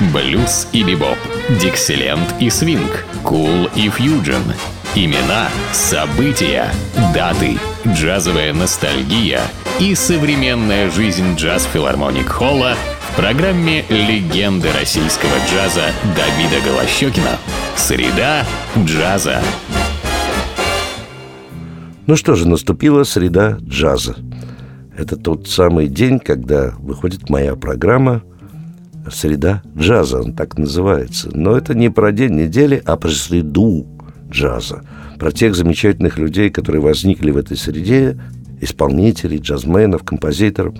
блюз и бибоп, дикселент и свинг, кул и фьюджен. Имена, события, даты, джазовая ностальгия и современная жизнь джаз-филармоник Холла в программе «Легенды российского джаза» Давида Голощекина. Среда джаза. Ну что же, наступила среда джаза. Это тот самый день, когда выходит моя программа «Среда джаза», он так называется. Но это не про день недели, а про среду джаза. Про тех замечательных людей, которые возникли в этой среде, исполнителей, джазменов, композиторов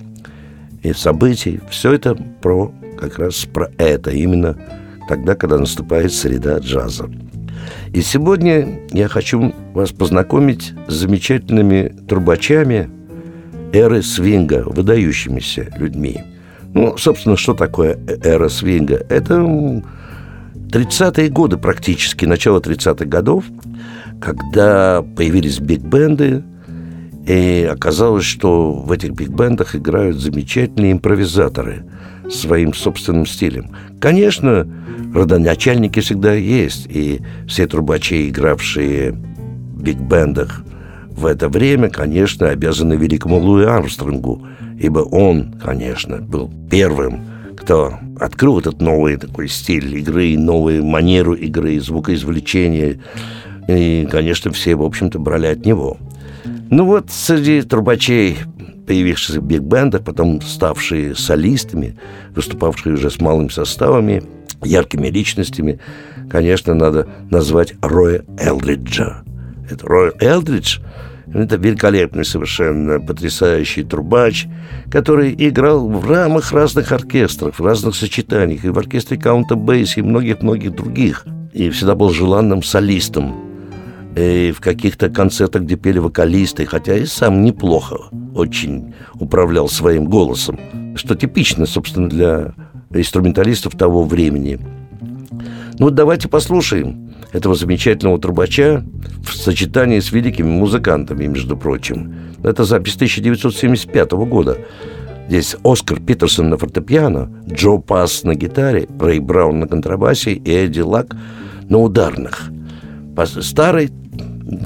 и событий. Все это про как раз про это, именно тогда, когда наступает среда джаза. И сегодня я хочу вас познакомить с замечательными трубачами эры свинга, выдающимися людьми. Ну, собственно, что такое эра свинга? Это 30-е годы практически, начало 30-х годов, когда появились биг-бенды, и оказалось, что в этих биг-бендах играют замечательные импровизаторы своим собственным стилем. Конечно, родоначальники всегда есть, и все трубачи, игравшие в биг-бендах в это время, конечно, обязаны великому Луи Армстронгу, ибо он, конечно, был первым, кто открыл этот новый такой стиль игры, новую манеру игры, звукоизвлечения. И, конечно, все, в общем-то, брали от него. Ну вот, среди трубачей, появившихся в биг-бендах, потом ставшие солистами, выступавшие уже с малыми составами, яркими личностями, конечно, надо назвать Роя Элдриджа. Это Рой Элдридж – это великолепный, совершенно потрясающий трубач, который играл в рамах разных оркестров, в разных сочетаниях, и в оркестре Каунта Бейс, и многих-многих других. И всегда был желанным солистом. И в каких-то концертах, где пели вокалисты, хотя и сам неплохо очень управлял своим голосом, что типично, собственно, для инструменталистов того времени. Ну, давайте послушаем этого замечательного трубача в сочетании с великими музыкантами, между прочим. Это запись 1975 года. Здесь Оскар Питерсон на фортепиано, Джо Пасс на гитаре, Рэй Браун на контрабасе и Эдди Лак на ударных. Старый,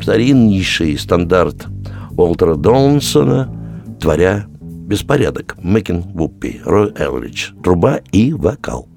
стариннейший стандарт Уолтера Донсона, творя беспорядок. Мэкин Вуппи, Рой Элридж, труба и вокал.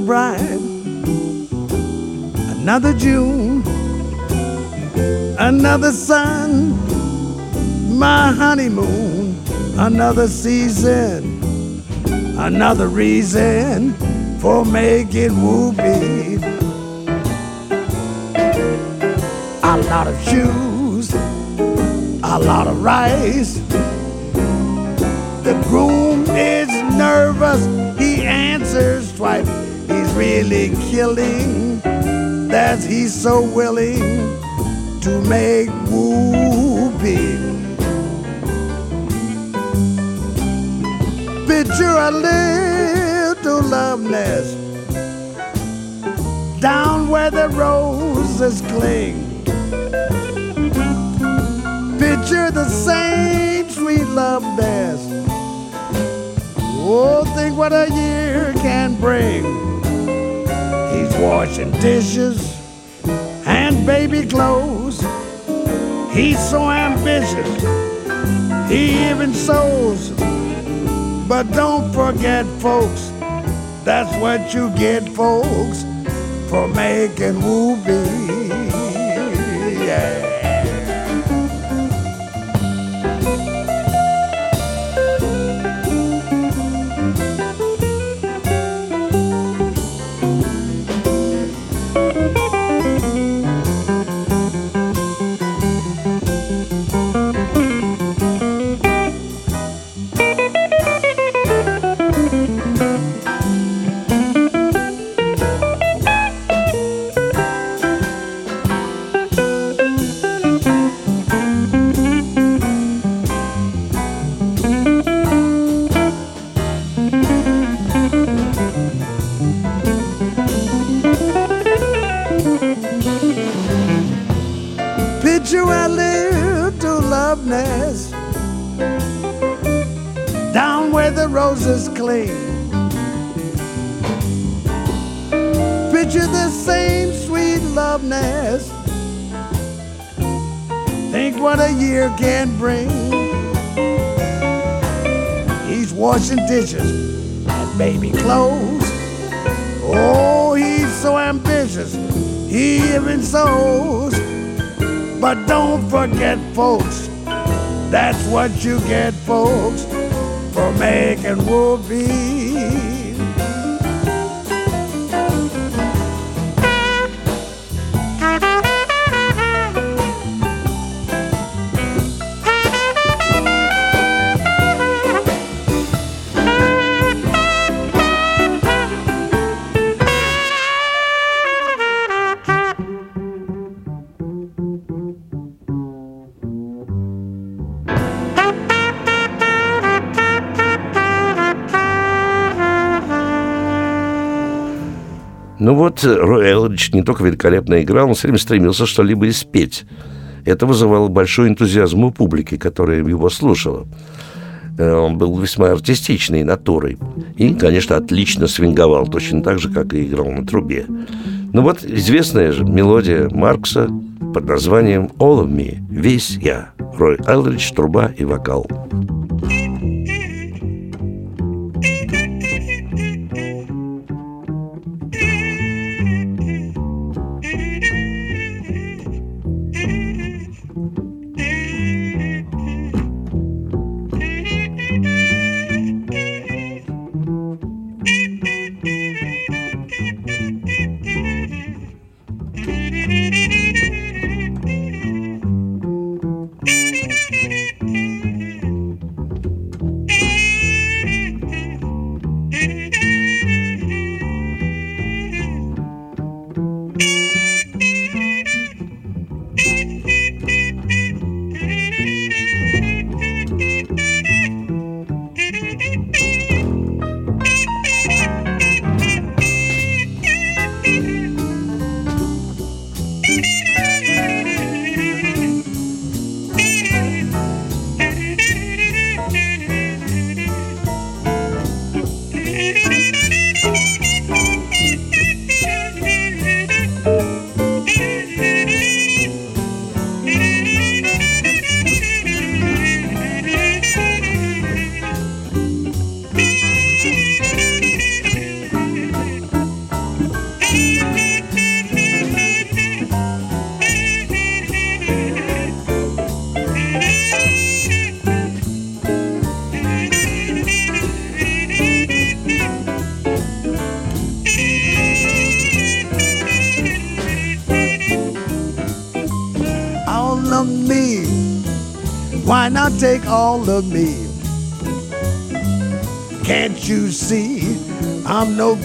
Another bride, another June, another sun, my honeymoon, another season, another reason for making whoopee. A lot of shoes, a lot of rice. The groom is nervous, he answers twice really killing that he's so willing to make whooping. Picture a little love nest down where the roses cling. Picture the same sweet love loveness. Oh, think what a year can bring. Washing dishes and baby clothes. He's so ambitious, he even sews. But don't forget, folks, that's what you get, folks, for making movies. You get, folks, for making movies. Ну вот, Рой Элридж не только великолепно играл, он все время стремился что-либо испеть. Это вызывало большой энтузиазм у публики, которая его слушала. Э, Он был весьма артистичной натурой. И, конечно, отлично свинговал, точно так же, как и играл на трубе. Ну вот известная же мелодия Маркса под названием «All of Me» – «Весь я». Рой Элридж, труба и вокал.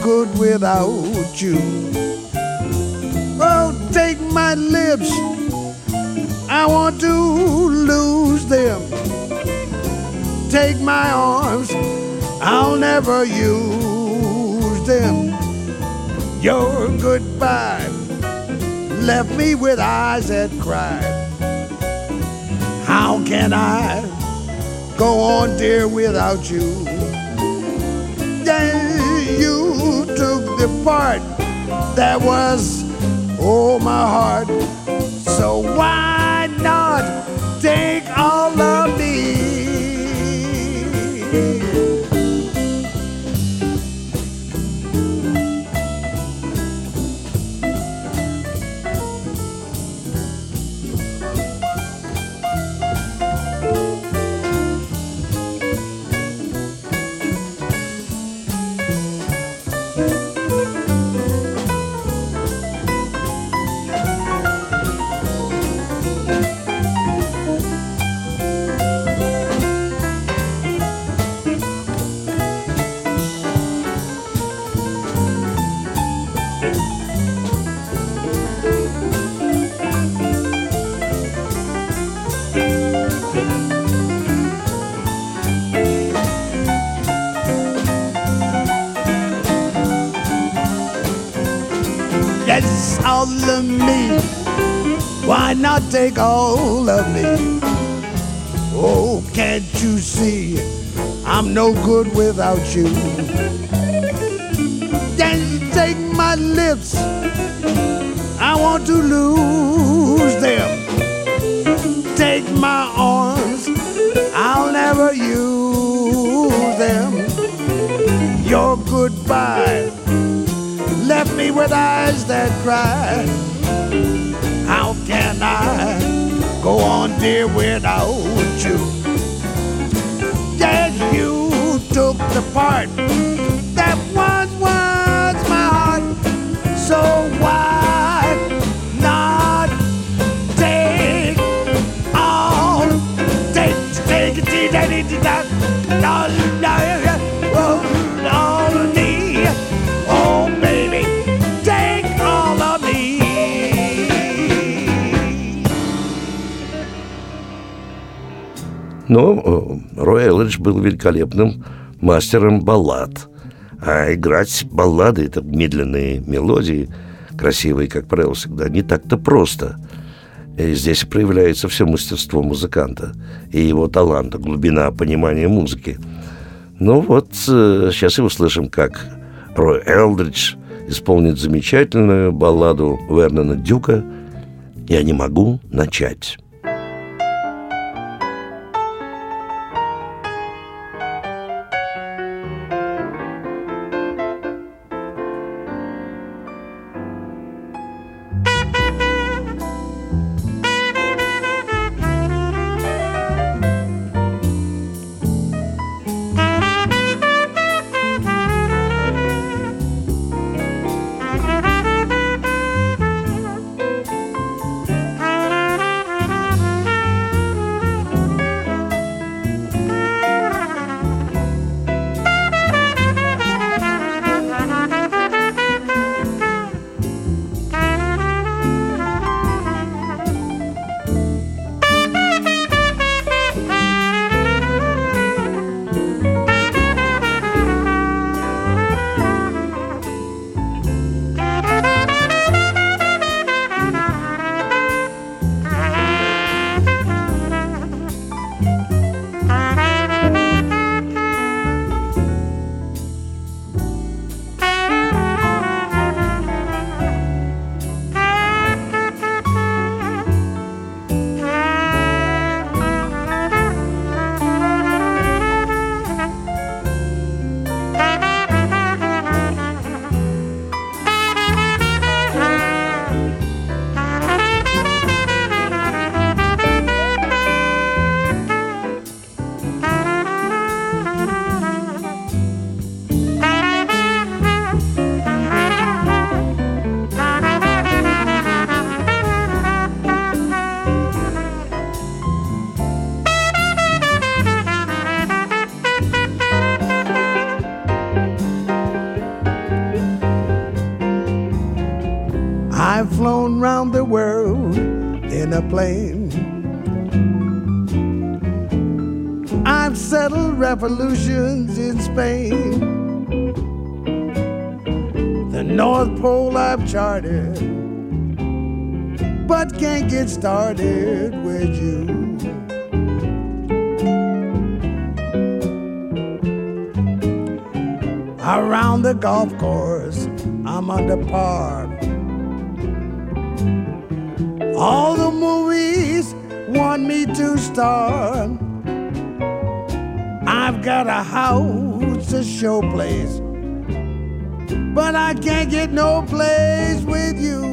Good without you? Oh, take my lips. I want to lose them. Take my arms. I'll never use them. Your goodbye left me with eyes that cry. How can I go on, dear, without you. Part that was, oh, my heart. So why not take Why not take all of me? Oh, can't you see? I'm no good without you. Then take my lips. I want to lose them. Take my arms. I'll never use them. Your goodbye left me with eyes that cry. I go on, dear, without you? Yes, you took the part Но э, Рой Эллидж был великолепным мастером баллад. А играть баллады, это медленные мелодии, красивые, как правило, всегда не так-то просто. И здесь проявляется все мастерство музыканта и его таланта, глубина понимания музыки. Ну вот, э, сейчас и услышим, как Рой Элдридж исполнит замечательную балладу Вернона Дюка «Я не могу начать». flown round the world in a plane. I've settled revolutions in Spain. The North Pole I've charted, but can't get started with you. Around the golf course, I'm under par. All the movies want me to star. I've got a house, a show place, but I can't get no place with you.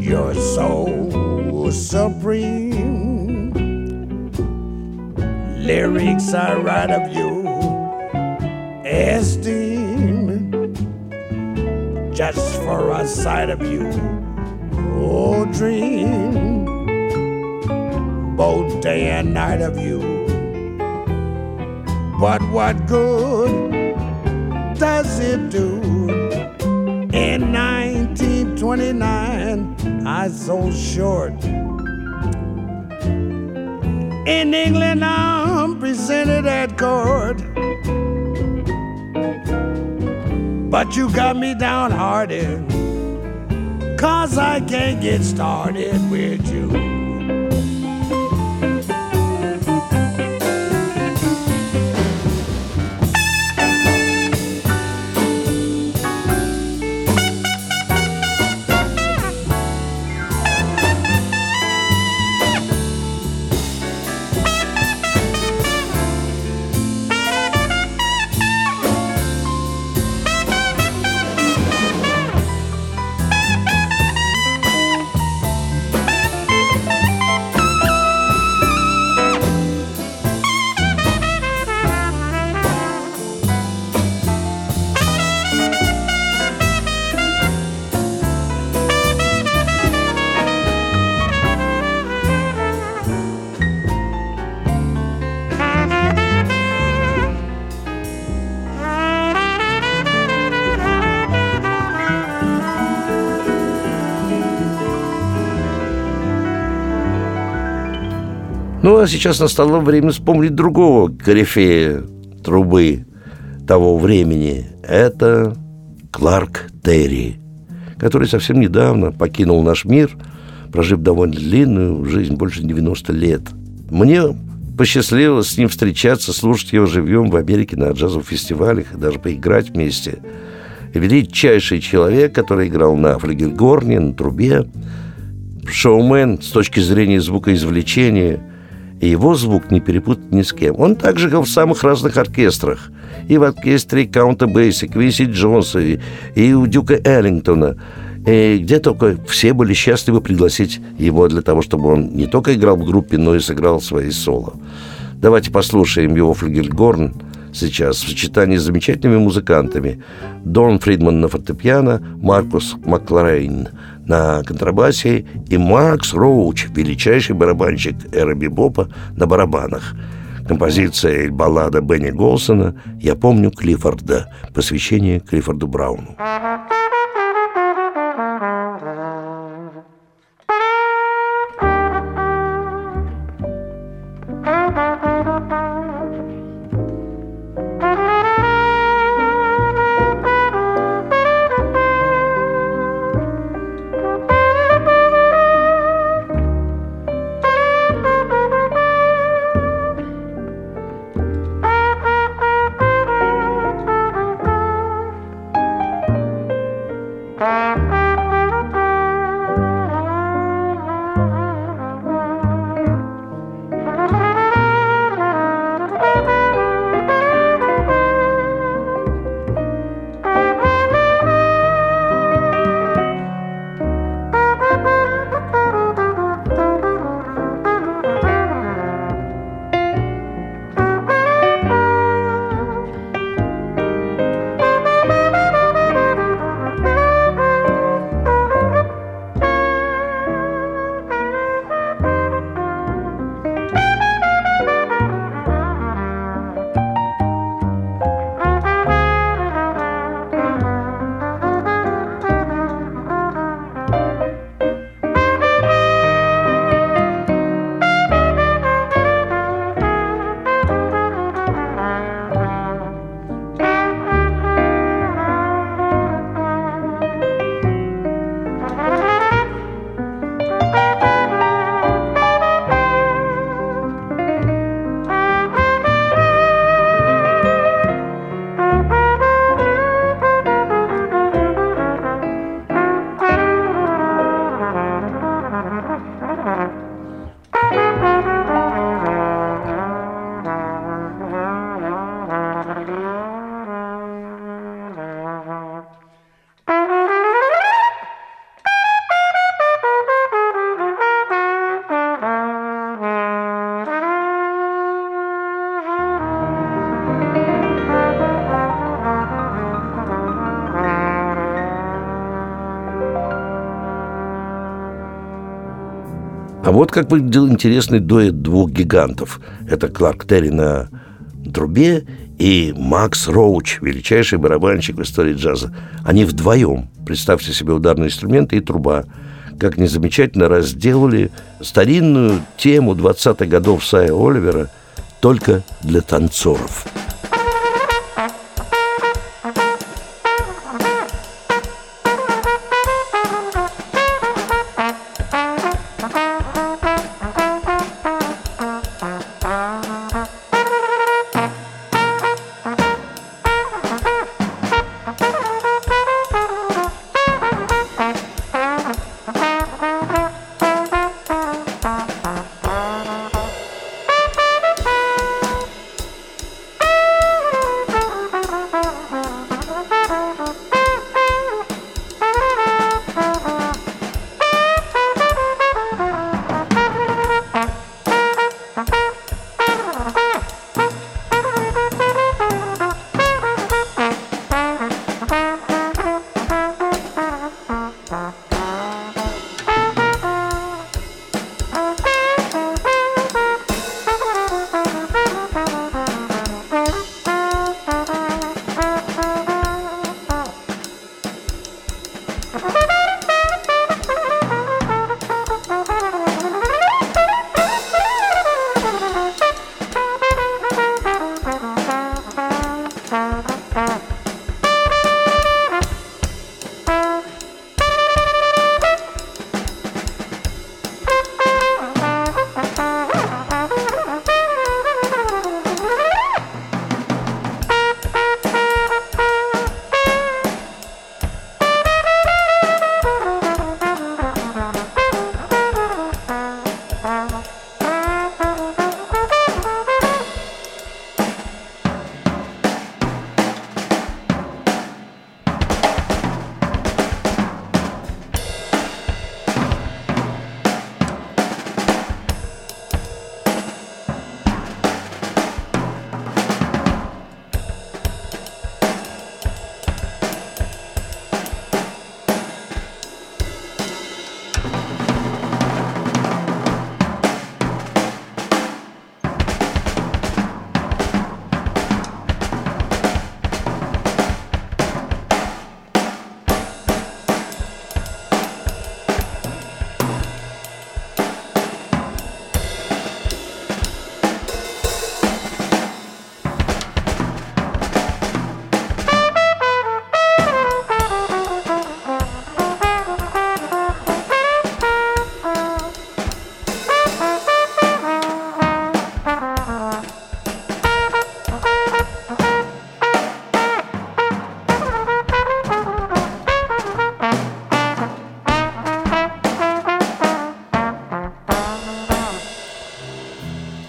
You're so supreme. Lyrics I write of you, esteem, just for a sight of you. Oh, dream both day and night of you. But what good does it do? In 1929, I sold short. In England, I'm presented at court. But you got me downhearted, cause I can't get started with you. Ну, а сейчас настало время вспомнить другого корифея трубы того времени. Это Кларк Терри, который совсем недавно покинул наш мир, прожив довольно длинную жизнь, больше 90 лет. Мне посчастливилось с ним встречаться, слушать его живьем в Америке на джазовых фестивалях и даже поиграть вместе. Величайший человек, который играл на флигельгорне, на трубе, шоумен с точки зрения звукоизвлечения – и его звук не перепутать ни с кем. Он также играл в самых разных оркестрах. И в оркестре Каунта Бейси, Квиси Джонса, и, и у Дюка Эллингтона. И где только все были счастливы пригласить его для того, чтобы он не только играл в группе, но и сыграл свои соло. Давайте послушаем его флигельгорн сейчас в сочетании с замечательными музыкантами. Дон Фридман на фортепиано, Маркус Макларейн на контрабасе и Маркс Роуч, величайший барабанщик эры бибопа, на барабанах. Композиция и баллада Бенни Голсона «Я помню Клиффорда», посвящение Клиффорду Брауну. Как выглядел интересный дуэт двух гигантов. Это Кларк Терри на трубе и Макс Роуч, величайший барабанщик в истории джаза. Они вдвоем, представьте себе ударные инструменты и труба, как незамечательно разделали старинную тему 20-х годов Сая Оливера только для танцоров.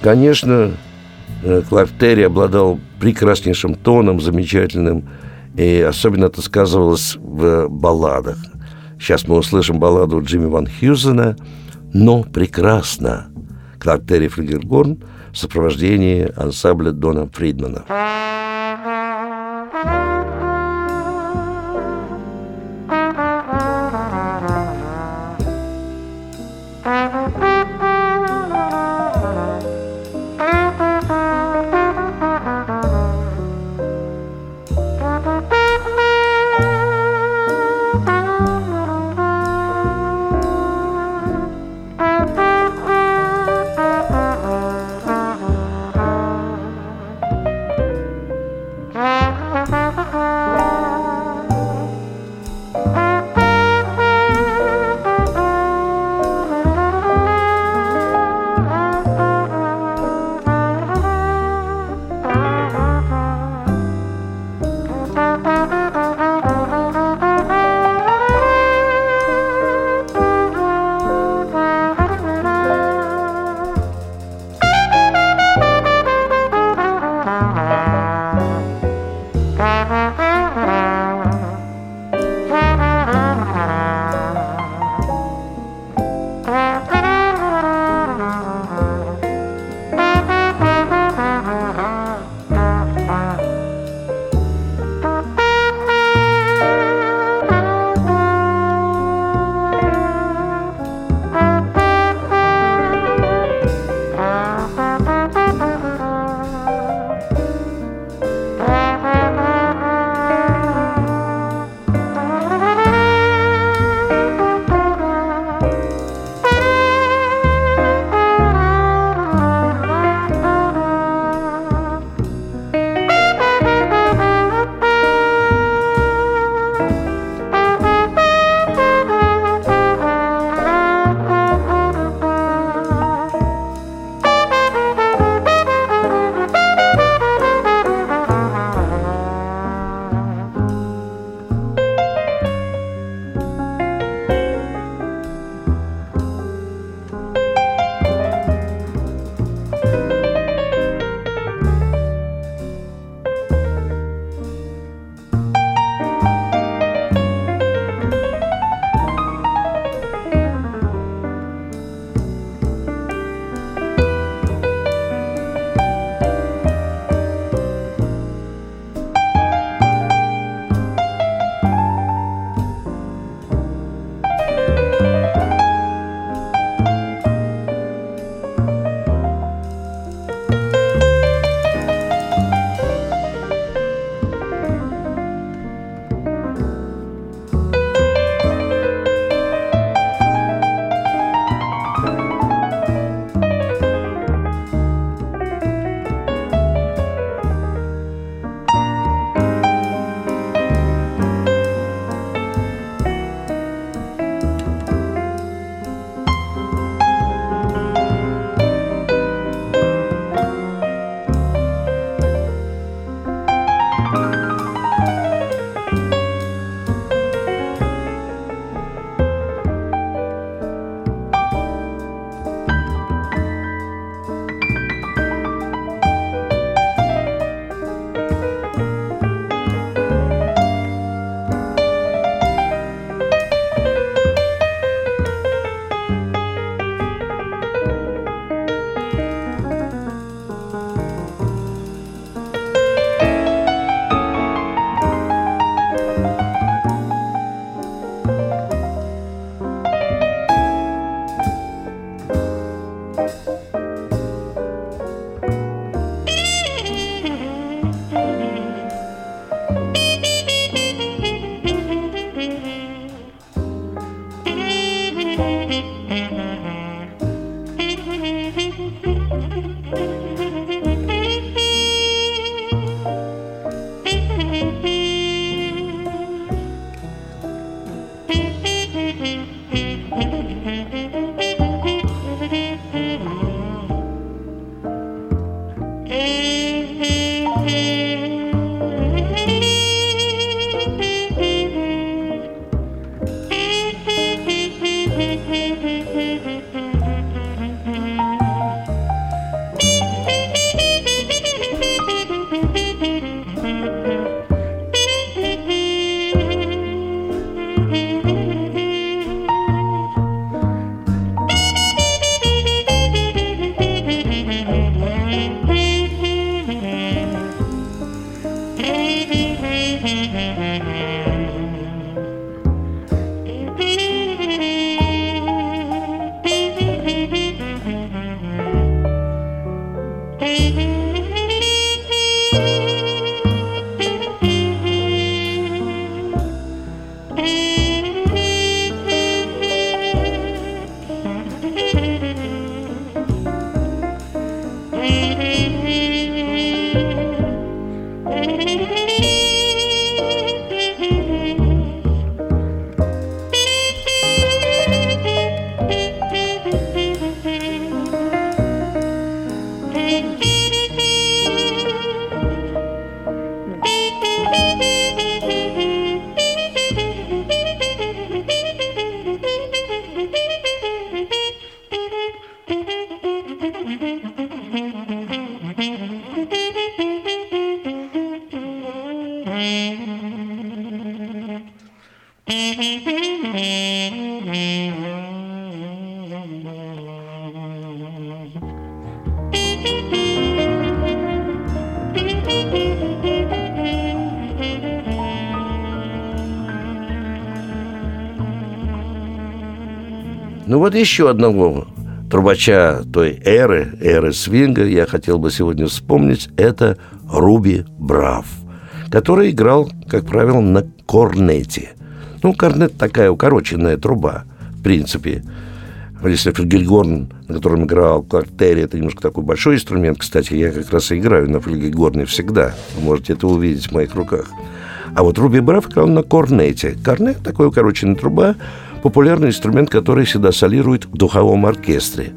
Конечно, э, Кларк Терри обладал прекраснейшим тоном, замечательным, и особенно это сказывалось в балладах. Сейчас мы услышим балладу Джимми Ван Хьюзена «Но прекрасно» Кларк Терри флюгельгорн в сопровождении ансамбля Дона Фридмана. Ну вот еще одного трубача той эры, эры свинга, я хотел бы сегодня вспомнить, это Руби Брав, который играл, как правило, на корнете. Ну, корнет такая укороченная труба, в принципе. Если флюгельгорн, на котором играл Кларк Терри, это немножко такой большой инструмент. Кстати, я как раз и играю на флюгельгорне всегда. Вы можете это увидеть в моих руках. А вот Руби Брав играл на корнете. Корнет – такая укороченная труба, популярный инструмент, который всегда солирует в духовом оркестре.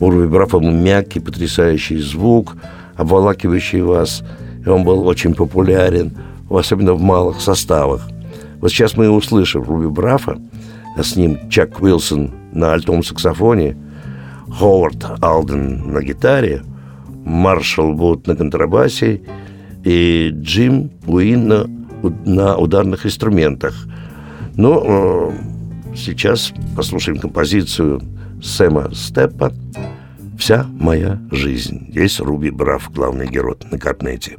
У Руби Брафа мягкий, потрясающий звук, обволакивающий вас. И он был очень популярен, особенно в малых составах. Вот сейчас мы услышим Руби Брафа, с ним Чак Уилсон на альтом саксофоне, Ховард Алден на гитаре, Маршал Вуд на контрабасе и Джим Уин на, на ударных инструментах. Ну, э, сейчас послушаем композицию Сэма Степпа «Вся моя жизнь». Здесь Руби Браф, главный герой на корнете.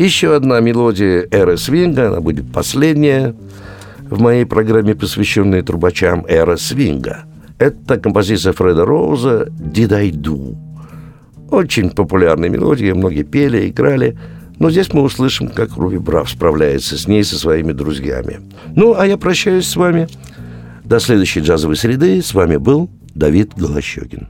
Еще одна мелодия эры свинга, она будет последняя в моей программе, посвященной трубачам эры свинга. Это композиция Фреда Роуза «Did I Do?». Очень популярная мелодия, многие пели, играли. Но здесь мы услышим, как Руби Брав справляется с ней, со своими друзьями. Ну, а я прощаюсь с вами. До следующей джазовой среды. С вами был Давид Голощекин.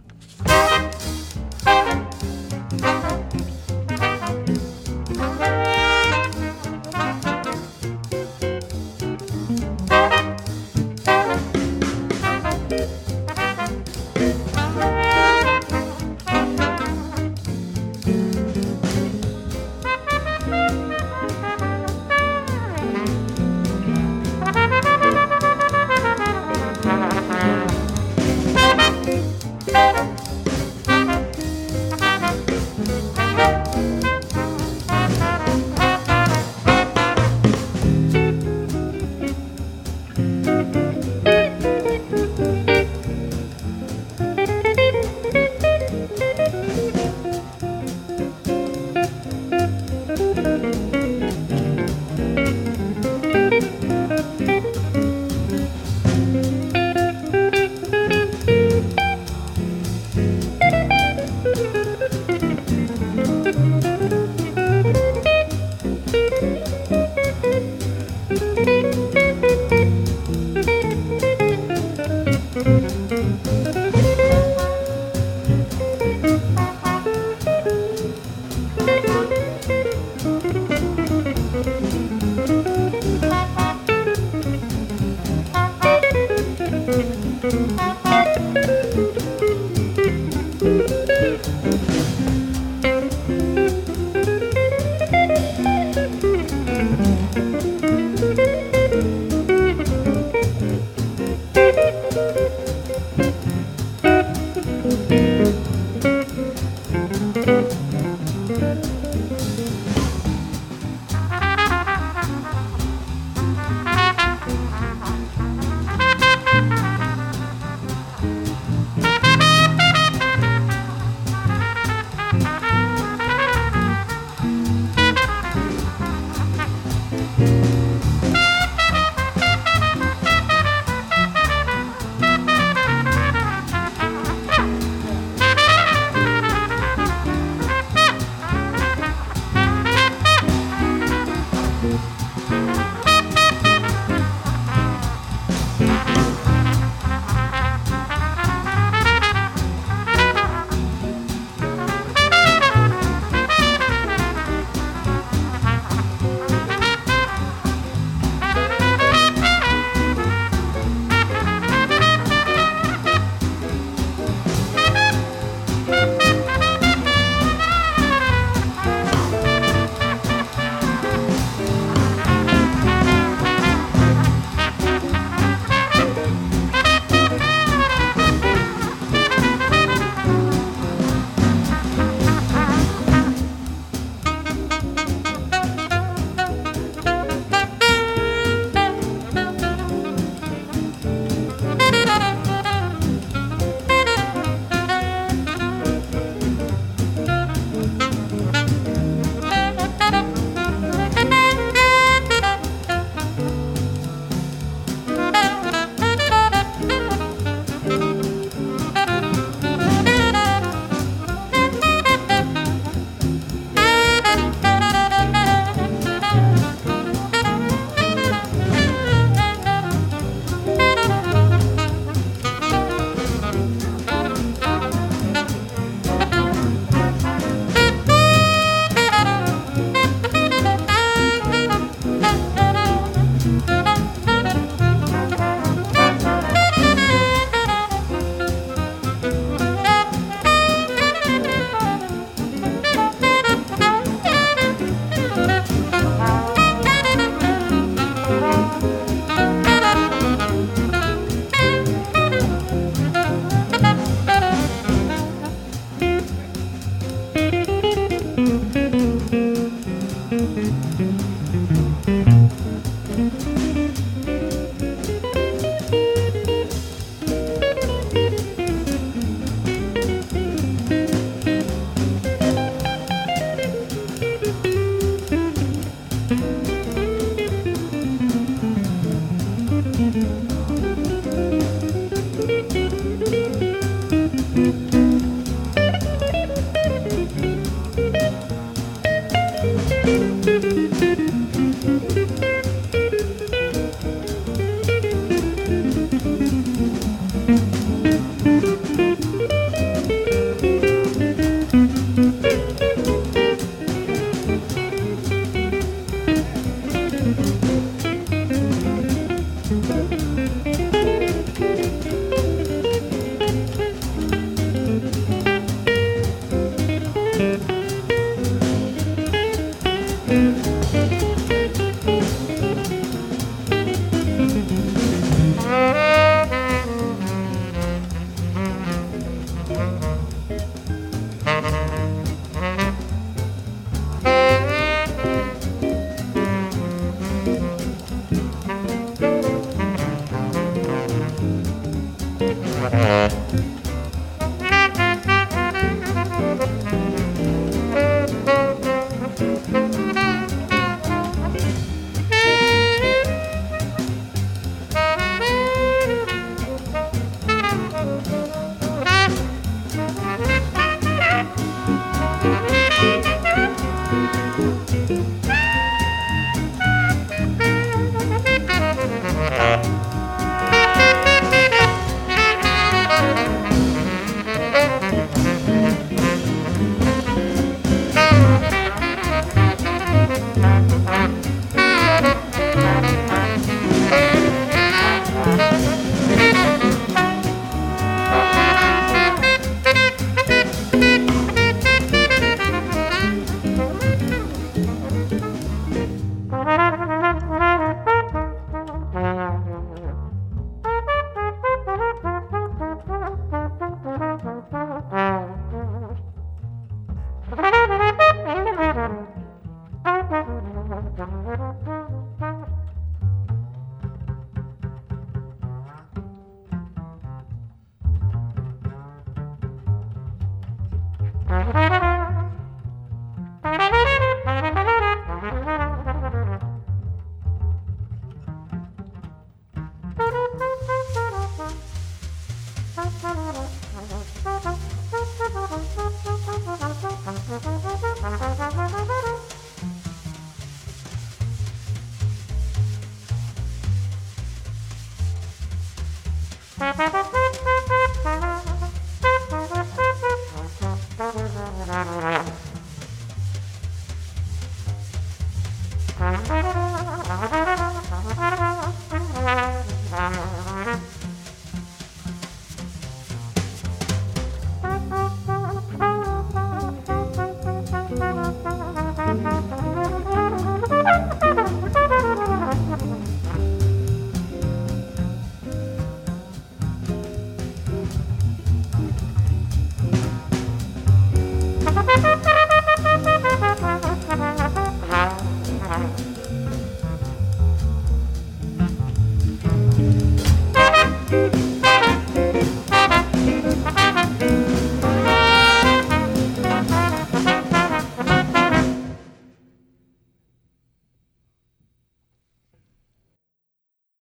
Mm-hmm.